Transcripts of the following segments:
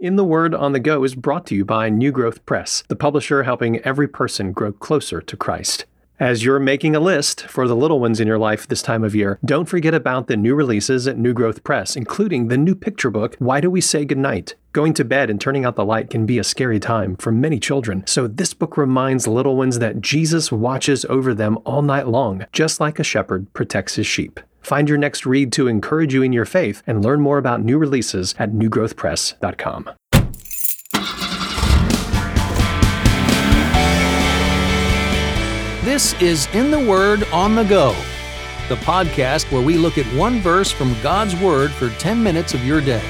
In the Word on the Go is brought to you by New Growth Press, the publisher helping every person grow closer to Christ. As you're making a list for the little ones in your life this time of year, don't forget about the new releases at New Growth Press, including the new picture book, Why Do We Say Goodnight? Going to bed and turning out the light can be a scary time for many children, so this book reminds little ones that Jesus watches over them all night long, just like a shepherd protects his sheep. Find your next read to encourage you in your faith and learn more about new releases at newgrowthpress.com. This is In the Word on the Go, the podcast where we look at one verse from God's Word for 10 minutes of your day.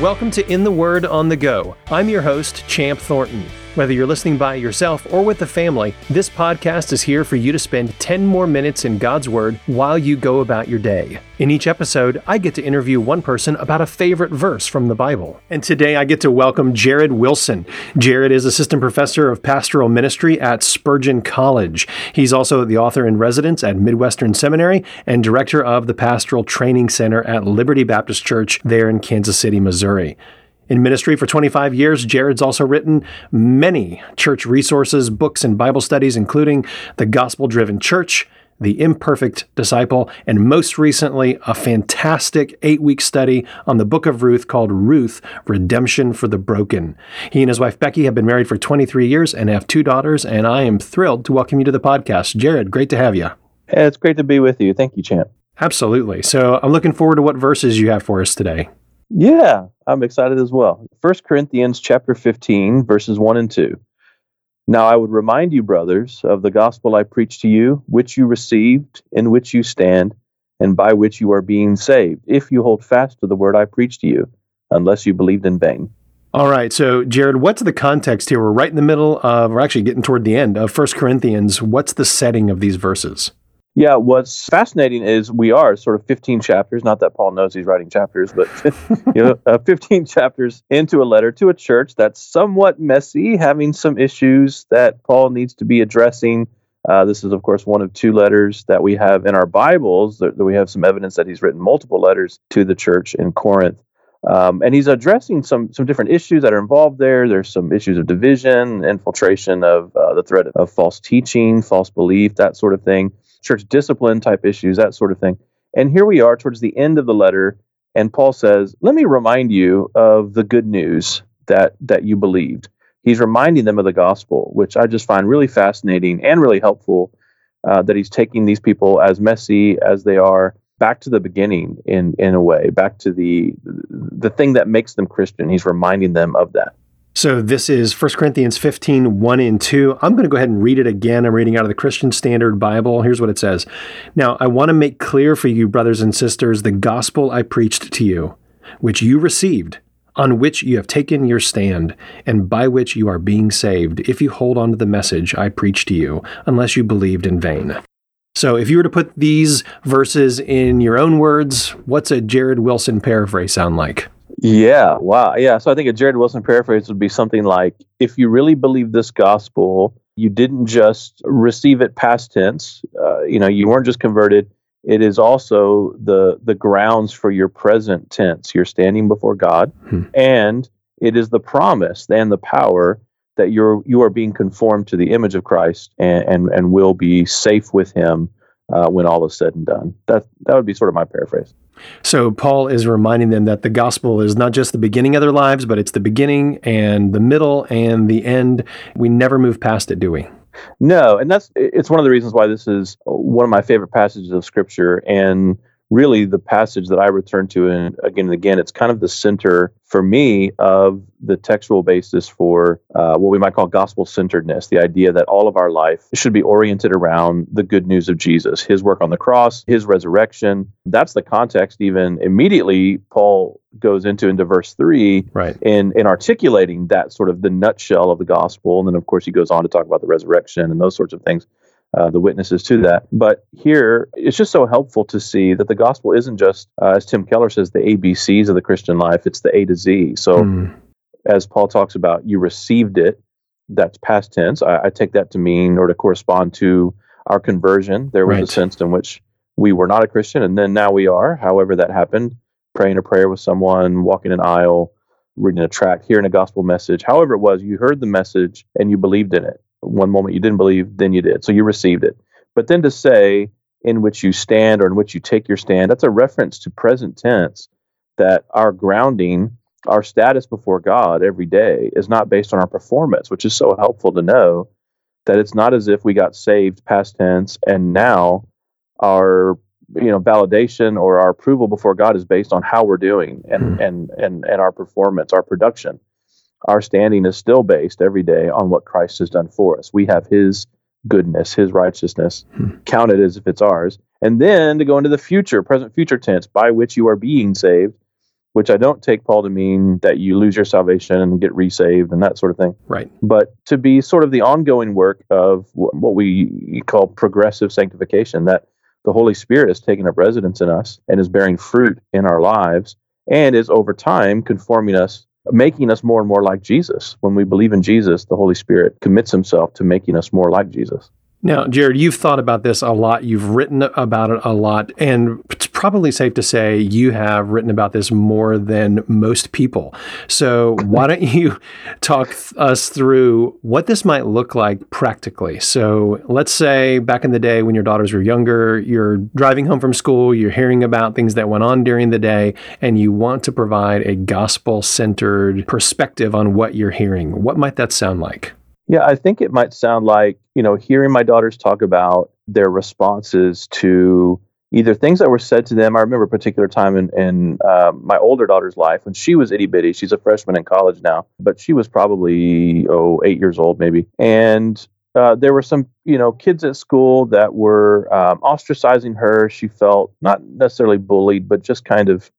Welcome to In the Word on the Go. I'm your host, Champ Thornton. Whether you're listening by yourself or with the family, this podcast is here for you to spend 10 more minutes in God's Word while you go about your day. In each episode, I get to interview one person about a favorite verse from the Bible. And today I get to welcome Jared Wilson. Jared is assistant professor of pastoral ministry at Spurgeon College. He's also the author in residence at Midwestern Seminary and director of the Pastoral Training Center at Liberty Baptist Church there in Kansas City, Missouri. In ministry for 25 years, Jared's also written many church resources, books, and Bible studies, including The Gospel Driven Church, The Imperfect Disciple, and most recently, a fantastic eight week study on the book of Ruth called Ruth Redemption for the Broken. He and his wife Becky have been married for 23 years and have two daughters, and I am thrilled to welcome you to the podcast. Jared, great to have you. Hey, it's great to be with you. Thank you, Champ. Absolutely. So I'm looking forward to what verses you have for us today. Yeah, I'm excited as well. 1 Corinthians chapter 15 verses 1 and 2. Now I would remind you brothers of the gospel I preached to you, which you received, in which you stand, and by which you are being saved, if you hold fast to the word I preached to you, unless you believed in vain. All right. So, Jared, what's the context here? We're right in the middle of, we're actually getting toward the end of 1 Corinthians. What's the setting of these verses? Yeah, what's fascinating is we are sort of 15 chapters, not that Paul knows he's writing chapters, but you know, uh, 15 chapters into a letter to a church that's somewhat messy, having some issues that Paul needs to be addressing. Uh, this is, of course, one of two letters that we have in our Bibles. That, that we have some evidence that he's written multiple letters to the church in Corinth. Um, and he's addressing some some different issues that are involved there. There's some issues of division, infiltration of uh, the threat of false teaching, false belief, that sort of thing church discipline type issues, that sort of thing. And here we are towards the end of the letter, and Paul says, "Let me remind you of the good news that that you believed." He's reminding them of the gospel, which I just find really fascinating and really helpful. Uh, that he's taking these people, as messy as they are, back to the beginning in in a way, back to the the thing that makes them Christian. He's reminding them of that. So this is 1 Corinthians 15, 1 and 2. I'm going to go ahead and read it again. I'm reading out of the Christian Standard Bible. Here's what it says. Now, I want to make clear for you, brothers and sisters, the gospel I preached to you, which you received, on which you have taken your stand, and by which you are being saved, if you hold on to the message I preached to you, unless you believed in vain. So, if you were to put these verses in your own words, what's a Jared Wilson paraphrase sound like? Yeah, wow. Yeah, so I think a Jared Wilson paraphrase would be something like if you really believe this gospel, you didn't just receive it past tense, uh, you know, you weren't just converted, it is also the the grounds for your present tense. You're standing before God hmm. and it is the promise and the power that you're you are being conformed to the image of Christ and and, and will be safe with him uh, when all is said and done. That that would be sort of my paraphrase. So Paul is reminding them that the gospel is not just the beginning of their lives, but it's the beginning and the middle and the end. We never move past it, do we? No, and that's it's one of the reasons why this is one of my favorite passages of scripture and really the passage that I return to and again and again. It's kind of the center for me of the textual basis for uh, what we might call gospel centeredness the idea that all of our life should be oriented around the good news of Jesus, his work on the cross, his resurrection. That's the context, even immediately, Paul goes into into verse three right. in, in articulating that sort of the nutshell of the gospel. And then, of course, he goes on to talk about the resurrection and those sorts of things. Uh, the witnesses to that. But here, it's just so helpful to see that the gospel isn't just, uh, as Tim Keller says, the ABCs of the Christian life, it's the A to Z. So, mm. as Paul talks about, you received it, that's past tense. I, I, take that to mean or to correspond to our conversion. There was right. a sense in which we were not a Christian, and then now we are, however that happened. praying a prayer with someone, walking an aisle, reading a tract, hearing a gospel message, however it was, you heard the message and you believed in it. One moment you didn't believe, then you did. So you received it. But then to say in which you stand or in which you take your stand, that's a reference to present tense that our grounding, our status before God every day is not based on our performance, which is so helpful to know that it's not as if we got saved past tense and now our you know validation or our approval before God is based on how we're doing and mm. and and and our performance, our production. Our standing is still based every day on what Christ has done for us. We have His goodness, His righteousness, mm. counted as if it's ours, and then to go into the future, present future tense, by which you are being saved, which I don't take Paul to mean that you lose your salvation and get resaved and that sort of thing. Right. But to be sort of the ongoing work of what we call progressive sanctification, that the Holy Spirit has taken up residence in us and is bearing fruit in our lives and is over time conforming us, making us more and more like Jesus. When we believe in Jesus, the Holy Spirit commits himself to making us more like Jesus. Now, Jared, you've thought about this a lot. You've written about it a lot. And probably safe to say you have written about this more than most people. So, why don't you talk us through what this might look like practically? So, let's say back in the day when your daughters were younger, you're driving home from school, you're hearing about things that went on during the day, and you want to provide a gospel centered perspective on what you're hearing. What might that sound like? Yeah, I think it might sound like, you know, hearing my daughters talk about their responses to either things that were said to them. I remember a particular time in, in uh, my older daughter's life when she was itty bitty. She's a freshman in college now, but she was probably, oh, eight years old maybe. And uh, there were some, you know, kids at school that were um, ostracizing her. She felt not necessarily bullied, but just kind of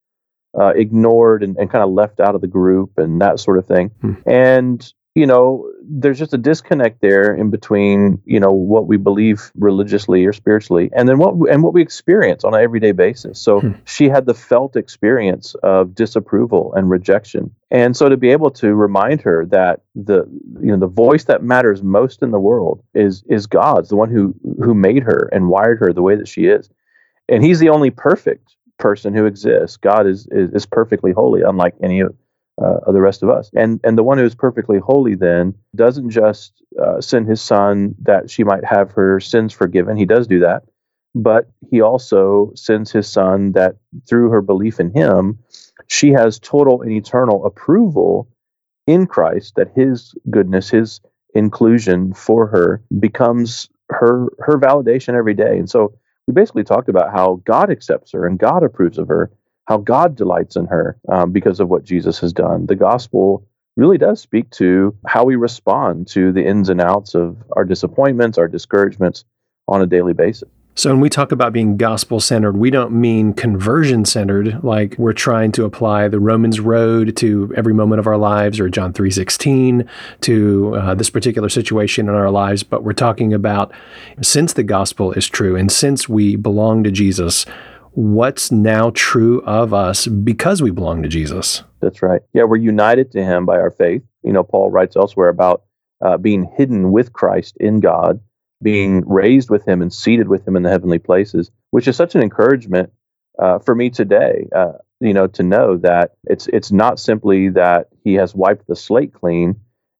uh, ignored and, and kind of left out of the group and that sort of thing. Hmm. And you know, there's just a disconnect there in between, you know, what we believe religiously or spiritually, and then what and what we experience on an everyday basis. So hmm. she had the felt experience of disapproval and rejection, and so to be able to remind her that the you know the voice that matters most in the world is is God's, the one who who made her and wired her the way that she is, and He's the only perfect person who exists. God is is, is perfectly holy, unlike any of uh, of the rest of us. And and the one who is perfectly holy then doesn't just uh, send his son that she might have her sins forgiven. He does do that, but he also sends his son that through her belief in him, she has total and eternal approval in Christ. That his goodness, his inclusion for her becomes her her validation every day. And so we basically talked about how God accepts her and God approves of her how God delights in her um, because of what Jesus has done. The gospel really does speak to how we respond to the ins and outs of our disappointments, our discouragements on a daily basis. So when we talk about being gospel centered, we don't mean conversion centered, like we're trying to apply the Romans road to every moment of our lives or John 3:16 to uh, this particular situation in our lives, but we're talking about since the gospel is true and since we belong to Jesus, what's now true of us because we belong to Jesus. That's right. Yeah, we're united to him by our faith. You know, Paul writes elsewhere about uh, being hidden with Christ in God, being raised with him and seated with him in the heavenly places, which is such an encouragement uh, for me today. Uh, you know, to know that it's it's not simply that he has wiped the slate clean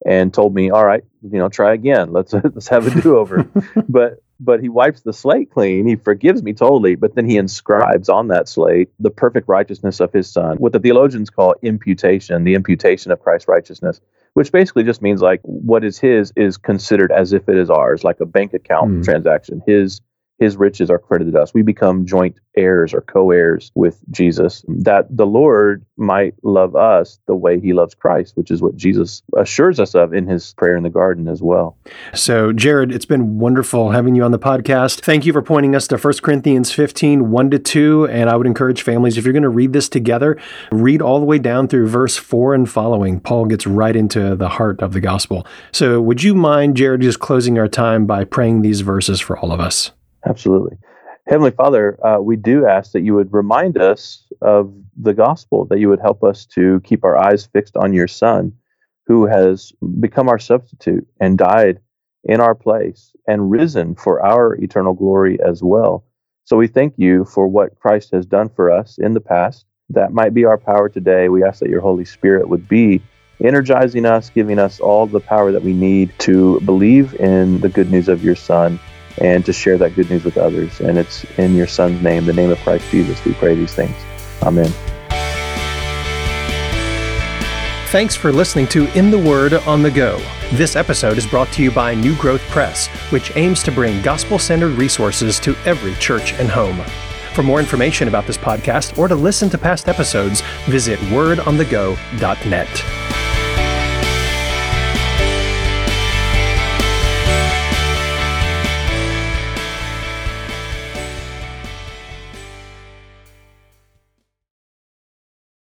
and told me, "All right, you know, try again. Let's let's have a do over." but but he wipes the slate clean. He forgives me totally, but then he inscribes on that slate the perfect righteousness of his son, what the theologians call imputation, the imputation of Christ's righteousness, which basically just means like what is his is considered as if it is ours, like a bank account mm. transaction. His his riches are credited to us. We become joint heirs or co heirs with Jesus, that the Lord might love us the way he loves Christ, which is what Jesus assures us of in his prayer in the garden as well. So, Jared, it's been wonderful having you on the podcast. Thank you for pointing us to 1 Corinthians 15, 1 to 2. And I would encourage families, if you're going to read this together, read all the way down through verse 4 and following. Paul gets right into the heart of the gospel. So, would you mind, Jared, just closing our time by praying these verses for all of us? Absolutely. Heavenly Father, uh, we do ask that you would remind us of the gospel, that you would help us to keep our eyes fixed on your Son, who has become our substitute and died in our place and risen for our eternal glory as well. So we thank you for what Christ has done for us in the past that might be our power today. We ask that your Holy Spirit would be energizing us, giving us all the power that we need to believe in the good news of your Son and to share that good news with others. And it's in your Son's name, the name of Christ Jesus, we pray these things. Amen. Thanks for listening to In the Word on the Go. This episode is brought to you by New Growth Press, which aims to bring gospel centered resources to every church and home. For more information about this podcast or to listen to past episodes, visit wordonthego.net.